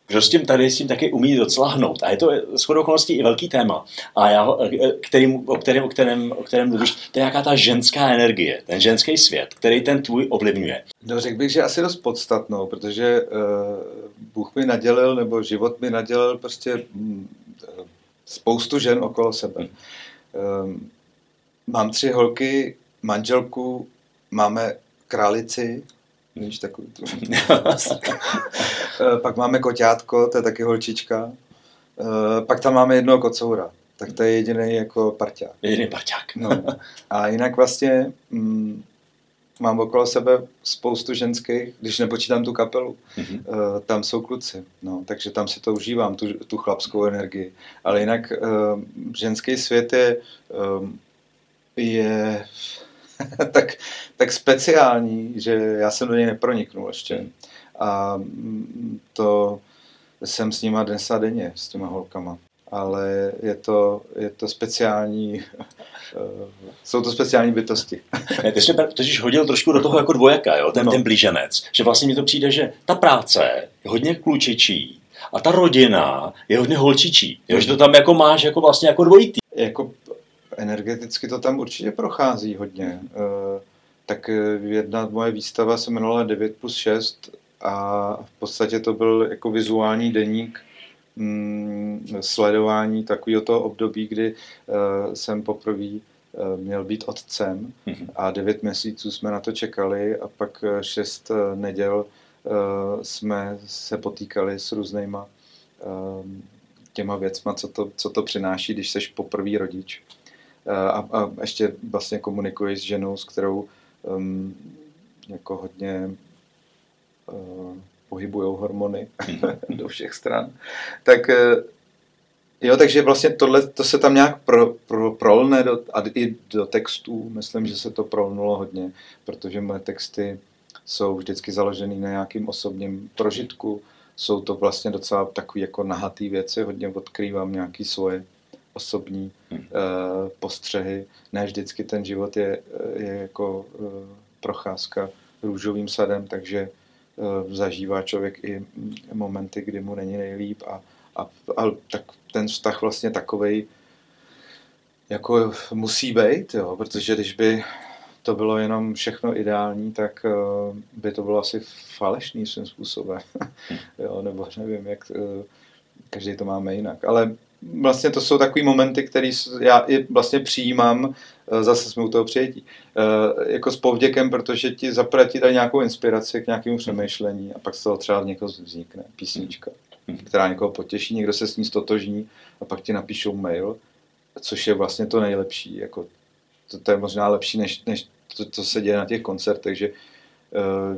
Speaker 1: že s tím tady s tím taky umí docela hnout. A je to shodou okolností i velký téma. A já, kterým, o, kterém, o, kterém, o kterém mluvíš, to je nějaká ta ženská energie, ten ženský svět, který ten tvůj ovlivňuje.
Speaker 2: No řekl bych, že asi dost podstatnou, protože uh, Bůh mi nadělil, nebo život mi nadělil prostě um, spoustu žen okolo sebe. Um, mám tři holky, manželku, máme králici, Víš, takový tu. Eh, pak máme koťátko, to je taky holčička. Eh, pak tam máme jednoho kocoura. Tak to je jediný jako parťák.
Speaker 1: Jediný parťák.
Speaker 2: no. A jinak vlastně mm, mám okolo sebe spoustu ženských, když nepočítám tu kapelu. Mm-hmm. Uh, tam jsou kluci, no, takže tam si to užívám, tu, tu chlapskou energii. Ale jinak uh, ženský svět je, uh, je tak, tak speciální, že já jsem do něj neproniknul ještě. A to jsem s nima dnes a denně, s těma holkama. Ale je to, je to speciální, jsou to speciální bytosti.
Speaker 1: Ne, ty jsi totiž hodil trošku do toho jako dvojaka, jo? Ten, no. ten blíženec. Že vlastně mi to přijde, že ta práce je hodně klučičí a ta rodina je hodně holčičí. Jo? Že to tam jako máš jako vlastně jako dvojitý.
Speaker 2: Jako energeticky to tam určitě prochází hodně. Eh, tak eh, jedna moje výstava se jmenovala 9 plus 6 a v podstatě to byl jako vizuální deník mm, sledování takového toho období, kdy eh, jsem poprvé měl být otcem mhm. a devět měsíců jsme na to čekali a pak šest neděl jsme se potýkali s různýma těma věcma, co to, co to přináší, když seš poprvý rodič a, a ještě vlastně komunikuji s ženou, s kterou um, jako hodně uh, pohybují hormony do všech stran. Tak uh, jo, takže vlastně tohle to se tam nějak pro, pro, prolne do, a i do textů. Myslím, že se to prolnulo hodně, protože moje texty jsou vždycky založený na nějakým osobním prožitku. Jsou to vlastně docela takové jako nahatý věci, hodně odkrývám nějaké svoje osobní hmm. uh, postřehy. Ne vždycky ten život je, je jako uh, procházka růžovým sadem, takže zažívá člověk i momenty, kdy mu není nejlíp a, a, a tak ten vztah vlastně takovej jako musí být, jo, protože když by to bylo jenom všechno ideální, tak uh, by to bylo asi falešný svým způsobem. jo, nebo nevím, jak uh, každý to máme jinak. Ale vlastně to jsou takový momenty, které já i vlastně přijímám, uh, zase jsme u toho přijetí, uh, jako s povděkem, protože ti zaprvé ti dají nějakou inspiraci k nějakému přemýšlení a pak z toho třeba v někoho vznikne písnička, která někoho potěší, někdo se s ní stotožní a pak ti napíšou mail, což je vlastně to nejlepší. Jako, to, to je možná lepší, než, než to, co se děje na těch koncertech, že,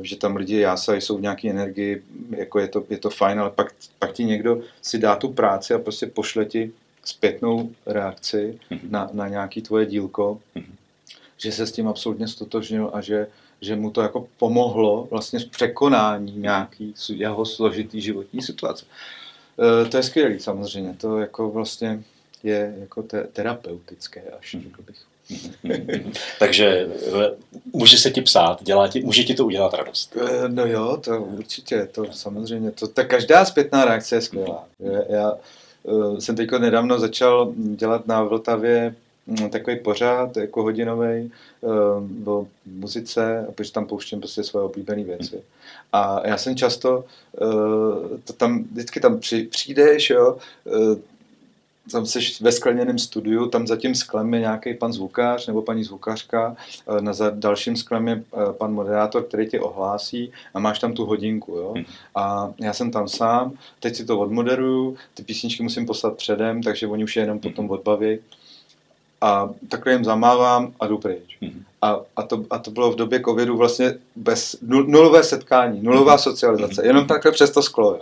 Speaker 2: že tam lidi jásají, jsou v nějaké energii, jako je to, je to fajn, ale pak, pak ti někdo si dá tu práci a prostě pošle ti zpětnou reakci mm-hmm. na, na nějaký tvoje dílko, mm-hmm. že se s tím absolutně stotožnil a že, že mu to jako pomohlo vlastně s překonání nějaký jeho složitý životní situace. Uh, to je skvělý samozřejmě, to jako vlastně je jako te- terapeutické až, mm-hmm. řekl bych.
Speaker 1: Takže eh, může se ti psát, dělá ti, může ti to udělat radost.
Speaker 2: Eh, no jo, to určitě, to samozřejmě. To, ta každá zpětná reakce je skvělá. Já uh, jsem teď nedávno začal dělat na Vltavě hm, takový pořád, jako hodinový, o muzice, a protože tam pouštím prostě svoje oblíbené věci. A já jsem často, to tam, vždycky tam při, přijdeš, jo, tam jsi ve skleněném studiu, tam za tím sklem je nějaký pan zvukář nebo paní zvukařka, eh, na dalším sklem je eh, pan moderátor, který tě ohlásí a máš tam tu hodinku. Jo? Hmm. A já jsem tam sám, teď si to odmoderuju, ty písničky musím poslat předem, takže oni už je jenom potom hmm. odbaví. A takhle jim zamávám a jdu pryč. Hmm. A, a, to, a to bylo v době covidu vlastně bez nulové setkání, nulová socializace, jenom takhle přes to sklo.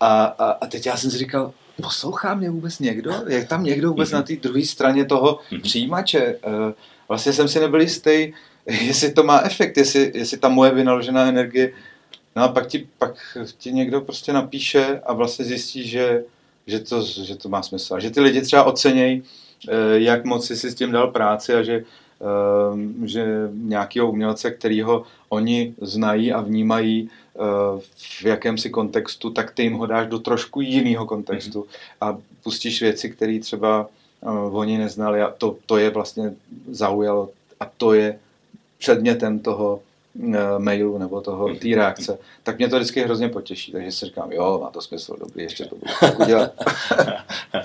Speaker 2: A, a, a teď já jsem si říkal, poslouchá mě vůbec někdo? Je tam někdo vůbec mm-hmm. na té druhé straně toho mm-hmm. přijímače? Eh, vlastně jsem si nebyl jistý, jestli to má efekt, jestli, jestli ta moje vynaložená energie, no a pak ti, pak ti někdo prostě napíše a vlastně zjistí, že, že, to, že to má smysl. A že ty lidi třeba ocenějí, eh, jak moc jsi si s tím dal práci a že, eh, že nějakého umělce, kterýho oni znají a vnímají, v jakémsi kontextu, tak ty jim ho dáš do trošku jiného kontextu mhm. a pustíš věci, které třeba uh, oni neznali a to, to je vlastně zaujalo a to je předmětem toho uh, mailu nebo toho, mhm. té reakce, tak mě to vždycky hrozně potěší, takže si říkám, jo, má to smysl, dobrý, ještě to budu udělat.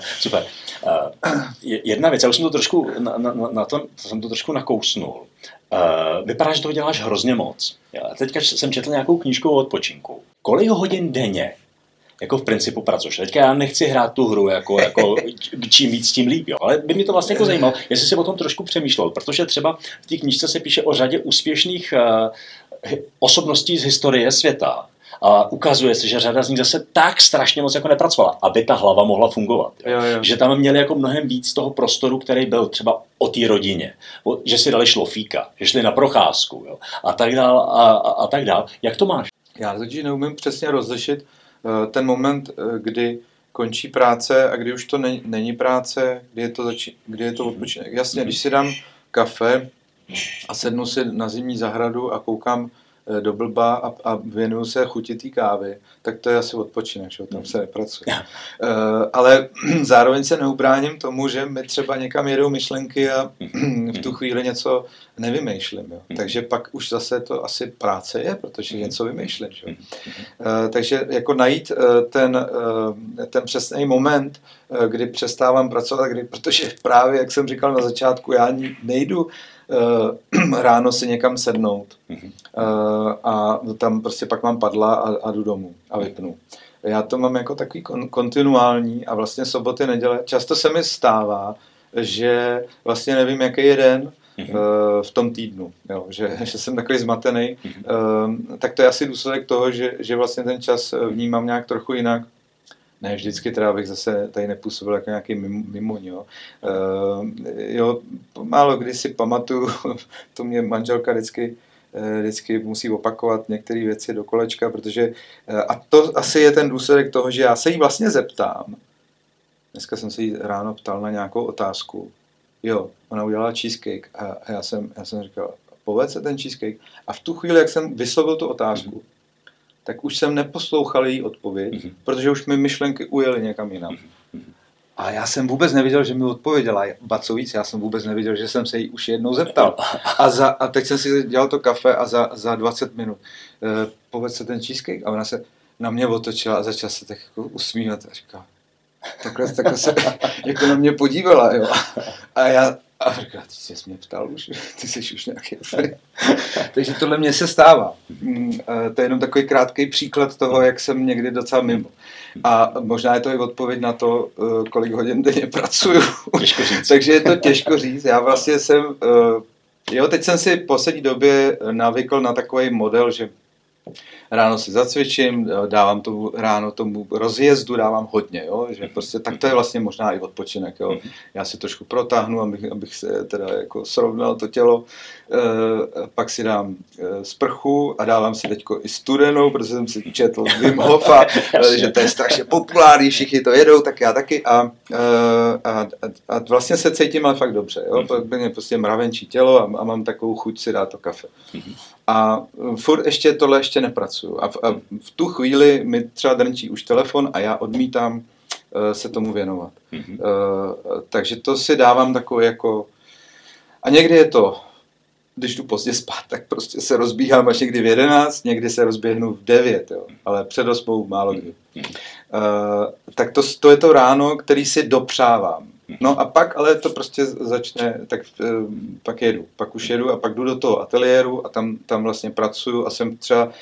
Speaker 1: Super. Uh, jedna věc, já už jsem to trošku, na, na, na to, jsem to trošku nakousnul. Uh, vypadá, že toho děláš hrozně moc. Já teďka jsem četl nějakou knížku o odpočinku. Kolik hodin denně jako v principu pracuješ. Teďka já nechci hrát tu hru, jako, jako čím víc, tím líp, jo. ale by mě to vlastně jako zajímalo, jestli si o tom trošku přemýšlel, protože třeba v té knížce se píše o řadě úspěšných uh, osobností z historie světa, a ukazuje se, že řada z nich zase tak strašně moc jako nepracovala, aby ta hlava mohla fungovat. Jo? Jo, jo. Že tam měli jako mnohem víc toho prostoru, který byl třeba o té rodině. Že si dali šlofíka, že šli na procházku jo? a tak dál a, a, a tak dál. Jak to máš?
Speaker 2: Já totiž neumím přesně rozlišit uh, ten moment, uh, kdy končí práce a kdy už to není, není práce, kdy je to, zači- kdy je to odpočinek. Jasně, když si dám kafe a sednu si na zimní zahradu a koukám Eh, do blba a, a věnuju se chuti té kávy, tak to je asi odpočinek, že tam se nepracuje. Uh, ale zároveň se neubráním tomu, že mi třeba někam jedou myšlenky a v tu chvíli něco nevymýšlím. Jo. Takže pak už zase to asi práce je, protože něco vymýšlím. Že? Uh, takže jako najít uh, ten, uh, ten přesný moment, uh, kdy přestávám pracovat, kdy, protože právě, jak jsem říkal na začátku, já nejdu uh, ráno si někam sednout uh, a tam prostě pak mám padla a, a jdu domů a vypnu. Já to mám jako takový kon, kontinuální a vlastně soboty, neděle. Často se mi stává, že vlastně nevím, jaký je den, uh, v tom týdnu, jo, že, že jsem takový zmatený, uh, tak to je asi důsledek toho, že, že vlastně ten čas vnímám nějak trochu jinak ne vždycky teda bych zase tady nepůsobil jako nějaký mimo, jo. Uh, jo, málo kdy si pamatuju, to mě manželka vždycky eh, vždycky musí opakovat některé věci do kolečka, protože eh, a to asi je ten důsledek toho, že já se jí vlastně zeptám. Dneska jsem se jí ráno ptal na nějakou otázku. Jo, ona udělala cheesecake a já jsem, já jsem říkal, povedz se ten cheesecake. A v tu chvíli, jak jsem vyslovil tu otázku, tak už jsem neposlouchal její odpověď, mm-hmm. protože už mi myšlenky ujely někam jinam. Mm-hmm. A já jsem vůbec neviděl, že mi odpověděla. Ba co víc, já jsem vůbec neviděl, že jsem se jí už jednou zeptal. A, za, a teď jsem si dělal to kafe a za, za 20 minut uh, povedz se ten cheesecake. A ona se na mě otočila a začala se tak jako usmívat a říká, takhle, takhle se jako na mě podívala, jo. A já, a říká, ty jsi mě ptal už, ty jsi už nějaký Takže tohle mě se stává. Mm, to je jenom takový krátký příklad toho, jak jsem někdy docela mimo. A možná je to i odpověď na to, eh, kolik hodin denně pracuju.
Speaker 1: Těžko říct.
Speaker 2: Takže je to těžko říct. Já vlastně jsem, eh, jo, teď jsem si v poslední době navykl na takový model, že ráno si zacvičím, dávám tomu ráno tomu rozjezdu, dávám hodně, jo? že prostě tak to je vlastně možná i odpočinek. Jo? Mhm. Já si trošku protáhnu, abych, abych se teda jako srovnal to tělo, e, pak si dám e, sprchu a dávám si teďko i studenou, protože jsem si četl Wim Hofa, že to je strašně populární, všichni to jedou, tak já taky a, e, a, a vlastně se cítím ale fakt dobře, jo? mě prostě mravenčí tělo a, a mám takovou chuť si dát to kafe. Mhm. A furt ještě tohle ještě nepracuju. A v, a v tu chvíli mi třeba drnčí už telefon a já odmítám uh, se tomu věnovat. Mm-hmm. Uh, takže to si dávám takové jako... A někdy je to, když jdu pozdě spát, tak prostě se rozbíhám až někdy v 11, někdy se rozběhnu v 9, jo. ale před ospou málo kdy. Uh, tak to, to je to ráno, který si dopřávám. No a pak ale to prostě začne, tak eh, pak jedu. Pak už jedu a pak jdu do toho ateliéru a tam, tam vlastně pracuju a jsem třeba,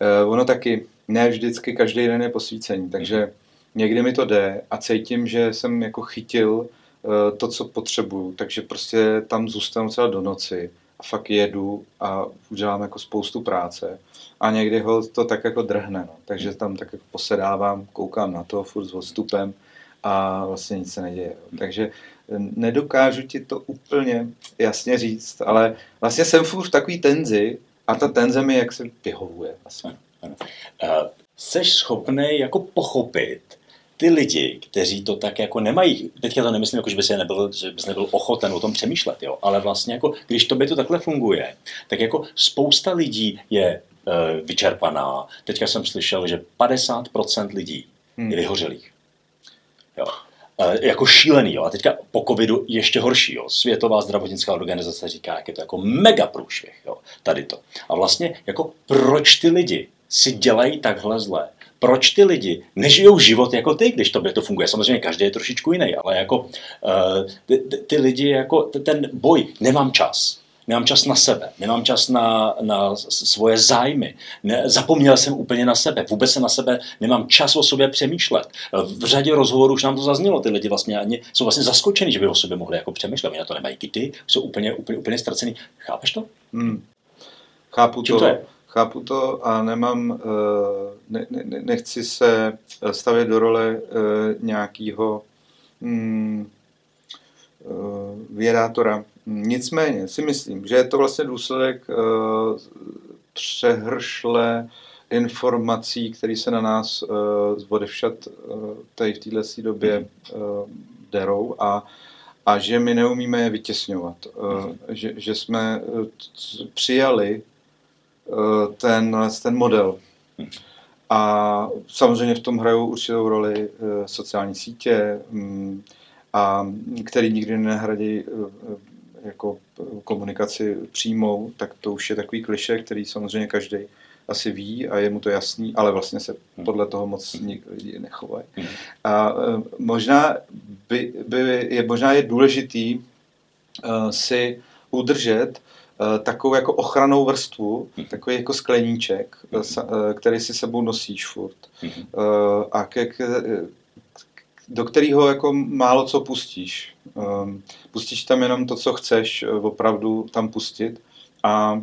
Speaker 2: eh, ono taky, ne vždycky každý den je posvícení, takže někdy mi to jde a cítím, že jsem jako chytil eh, to, co potřebuju, takže prostě tam zůstanu třeba do noci a fakt jedu a udělám jako spoustu práce a někdy ho to tak jako drhne, no. takže tam tak jako posedávám, koukám na to furt s odstupem a vlastně nic se neděje. Takže eh, nedokážu ti to úplně jasně říct, ale vlastně jsem furt v takový tenzi a ta tenze mi jak se vyhovuje. Vlastně. Ano,
Speaker 1: ano. Jsi schopný jako pochopit ty lidi, kteří to tak jako nemají, teďka to nemyslím, jako, že bys, nebyl, že bys nebyl ochoten o tom přemýšlet, jo, ale vlastně jako, když to by to takhle funguje, tak jako spousta lidí je e, vyčerpaná. Teďka jsem slyšel, že 50% lidí hmm. je vyhořelých. Jo. E, jako šílený. Jo. A teďka po covidu ještě horší. Jo. Světová zdravotnická organizace říká, jak je to jako mega průšvih. Jo. Tady to. A vlastně jako proč ty lidi si dělají takhle zlé? Proč ty lidi nežijou život jako ty, když tobě to funguje? Samozřejmě každý je trošičku jiný, ale jako uh, ty, ty lidi, jako ten boj, nemám čas, nemám čas na sebe, nemám čas na, na svoje zájmy, ne, zapomněl jsem úplně na sebe, vůbec se na sebe nemám čas o sobě přemýšlet. V řadě rozhovorů už nám to zaznělo, ty lidi vlastně ani jsou vlastně zaskočeni, že by o sobě mohli jako přemýšlet, oni na to nemají kity, jsou úplně, úplně, úplně ztracený. Chápeš to? Hmm.
Speaker 2: Chápu Čím to. to je? Chápu to a nemám, eh, ne, ne, nechci se stavět do role eh, nějakého hmm, eh, vědátora Nicméně si myslím, že je to vlastně důsledek uh, přehršle informací, které se na nás uh, odevšat uh, tady v této době uh, derou a, a že my neumíme je vytěsňovat. Uh, že, že jsme přijali uh, ten, ten model. A samozřejmě v tom hrajou určitou roli uh, sociální sítě, um, a který nikdy nenahradí uh, jako komunikaci přímou, tak to už je takový kliše, který samozřejmě každý asi ví a je mu to jasný, ale vlastně se hmm. podle toho moc lidi nechovají. Hmm. A e, možná, by, by, je, možná je důležitý uh, si udržet uh, takovou jako ochranou vrstvu, hmm. takový jako skleníček, uh, který si sebou nosíš furt. A ke, do kterého jako málo co pustíš. Um, pustíš tam jenom to, co chceš eh, opravdu tam pustit a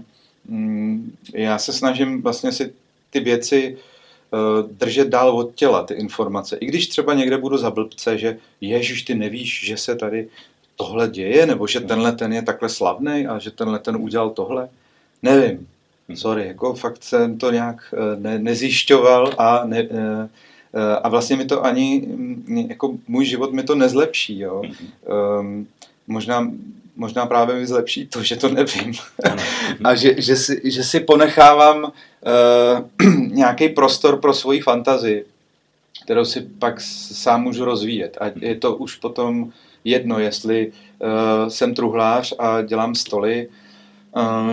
Speaker 2: um, já se snažím vlastně si ty věci uh, držet dál od těla, ty informace. I když třeba někde budu za blbce, že ježiš, ty nevíš, že se tady tohle děje, nebo že tenhle ten je takhle slavný a že tenhle ten udělal tohle. Nevím. Hm. Sorry, jako fakt jsem to nějak uh, ne, nezjišťoval a ne, Eh, a vlastně mi to ani, mm, jako můj život mi to nezlepší, jo. Um, možná možná právě mi zlepší to, že to nevím. a že, že, si, že si ponechávám uh, nějaký prostor pro svoji fantazii, kterou si pak sám můžu rozvíjet. A je to už potom jedno, jestli uh, jsem truhlář a dělám stoly, uh,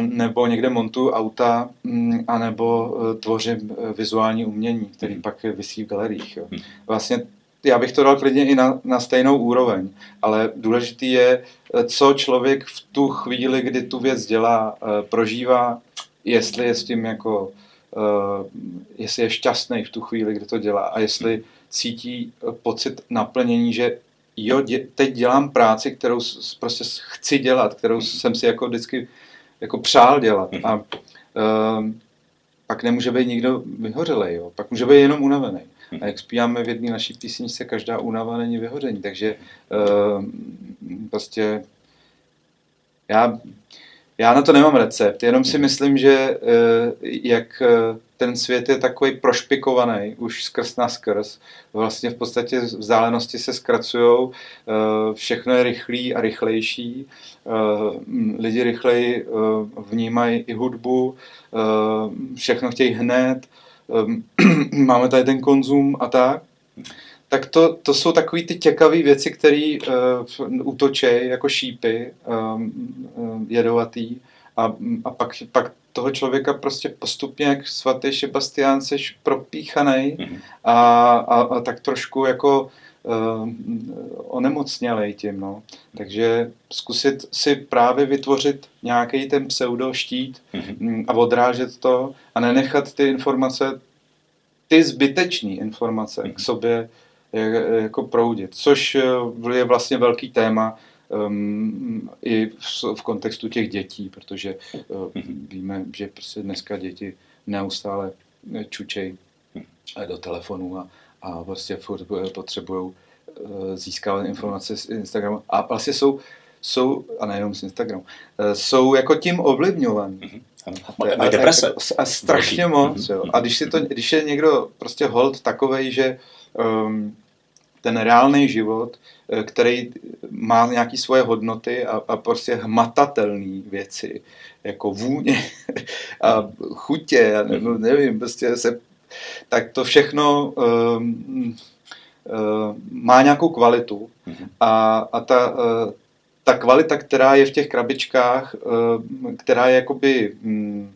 Speaker 2: nebo někde montuju auta, um, anebo uh, tvořím vizuální umění, který hmm. pak vysí v galeriích. Jo. Hmm. Vlastně já bych to dal klidně i na, na stejnou úroveň, ale důležitý je, co člověk v tu chvíli, kdy tu věc dělá, prožívá, jestli je s tím jako, jestli je šťastný v tu chvíli, kdy to dělá a jestli cítí pocit naplnění, že jo, dě, teď dělám práci, kterou prostě chci dělat, kterou jsem si jako vždycky jako přál dělat. Mhm. A uh, pak nemůže být nikdo vyhořelej, jo. pak může být jenom unavený. A jak zpíváme v jedné naší písničce, každá únava není vyhoření, takže uh, prostě já, já na to nemám recept, jenom si myslím, že uh, jak uh, ten svět je takový prošpikovaný, už skrz na skrz. Vlastně v podstatě vzdálenosti se zkracují, eh, všechno je rychlý a rychlejší, eh, lidi rychleji eh, vnímají i hudbu, všechno chtějí hned, máme tady ten konzum a tak. Tak to, to jsou takové ty těkavé věci, které uh, útočejí jako šípy um, um, jedovatý a, a pak, pak toho člověka prostě postupně, jak svatý Šebastián, seš propíchaný mm-hmm. a, a, a tak trošku jako uh, onemocnělej tím. No. Takže zkusit si právě vytvořit nějaký ten pseudoštít mm-hmm. a odrážet to a nenechat ty informace, ty zbytečné informace mm-hmm. k sobě jako proudit, což je vlastně velký téma um, i v, v kontextu těch dětí, protože uh, víme, že prostě dneska děti neustále čučej do telefonu a, a prostě furt potřebují získávat informace z Instagramu a vlastně jsou, jsou a nejenom z Instagramu, jsou jako tím ovlivňovaní. Mm-hmm.
Speaker 1: A, deprese.
Speaker 2: A, a strašně moc. Jo. A když, si to, když je někdo prostě hold takovej, že um, ten reálný život, eh, který má nějaké svoje hodnoty a, a prostě hmatatelné věci, jako vůně a chutě, a nebo nevím, prostě se, tak to všechno um, uh, má nějakou kvalitu mhm. a, a ta, uh, ta kvalita, která je v těch krabičkách, uh, která je jakoby um,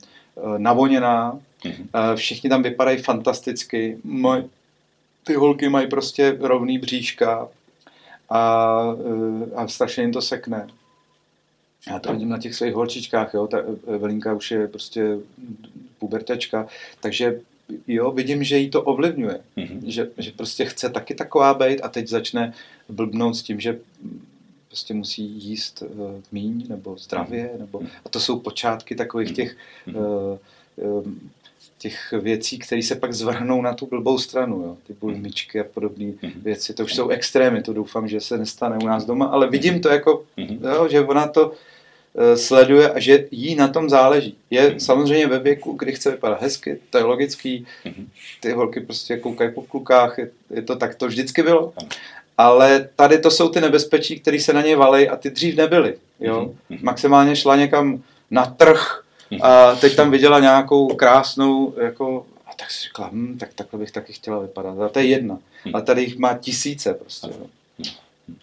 Speaker 2: navoněná, mhm. všichni tam vypadají fantasticky. Moj, ty holky mají prostě rovný bříška a, eh, a strašně jim to sekne. Já to vidím na těch svých holčičkách, jo, ta Evelinka už je prostě pubertečka, takže jo, vidím, že jí to ovlivňuje, mm-hmm. že, že prostě chce taky taková být a teď začne blbnout s tím, že prostě musí jíst uh, míň nebo zdravě, mm-hmm. nebo, a to jsou počátky takových těch uh, uh, těch věcí, které se pak zvrhnou na tu blbou stranu, jo? ty bulimičky a podobné mm-hmm. věci. To už jsou extrémy, to doufám, že se nestane u nás doma, ale vidím to jako, mm-hmm. jo, že ona to uh, sleduje a že jí na tom záleží. Je mm-hmm. samozřejmě ve věku, kdy chce vypadat hezky, to je logický, mm-hmm. ty holky prostě koukají po klukách, je, je to tak, to vždycky bylo. Ale tady to jsou ty nebezpečí, které se na ně valí a ty dřív nebyly. Jo? Mm-hmm. Maximálně šla někam na trh, a teď tam viděla nějakou krásnou, jako, a tak si řekla, hm, tak takhle bych taky chtěla vypadat. A to je jedna. A tady jich má tisíce prostě. Jo.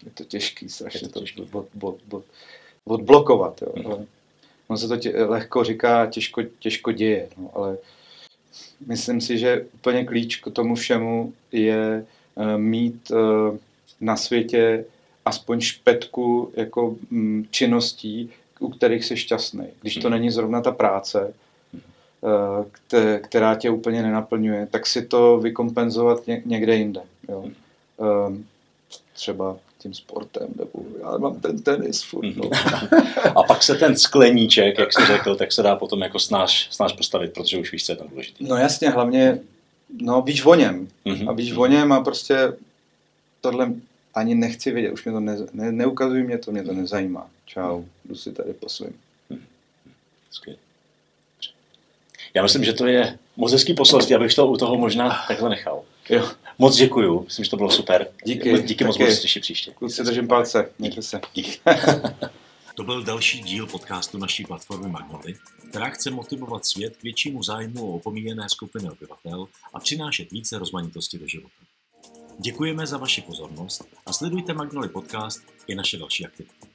Speaker 2: Je to těžký, strašně to, to od, od, od, odblokovat. Jo. Ale on se to tě, lehko říká, těžko, těžko děje. No, ale myslím si, že úplně klíč k tomu všemu je uh, mít uh, na světě aspoň špetku jako um, činností, u kterých jsi šťastný. Když to hmm. není zrovna ta práce, eh, která tě úplně nenaplňuje, tak si to vykompenzovat někde jinde. Jo. Ehm, třeba tím sportem, nebo já mám ten tenis furt. No.
Speaker 1: A pak se ten skleníček, jak jsi řekl, tak se dá potom jako snáš, snáš postavit, protože už víš, co je tam důležité.
Speaker 2: No jasně, hlavně no, víš o něm. Mm-hmm. A víš o něm a prostě tohle ani nechci vědět, už mě to ne, ne, neukazují, mě to, mě to nezajímá. Čau, jdu si tady po svým. Hm.
Speaker 1: Já myslím, že to je moc hezký poselství, abych to u toho možná takhle nechal.
Speaker 2: Jo.
Speaker 1: Moc děkuju, myslím, že to bylo super.
Speaker 2: Díky.
Speaker 1: Díky Taky. moc, budu se těšit příště.
Speaker 2: Kluci, držím palce. Mějte se.
Speaker 1: Díky. to byl další díl podcastu naší platformy Magnoly, která chce motivovat svět k většímu zájmu o opomíjené skupiny obyvatel a přinášet více rozmanitosti do života. Děkujeme za vaši pozornost a sledujte Magnoli Podcast i naše další aktivity.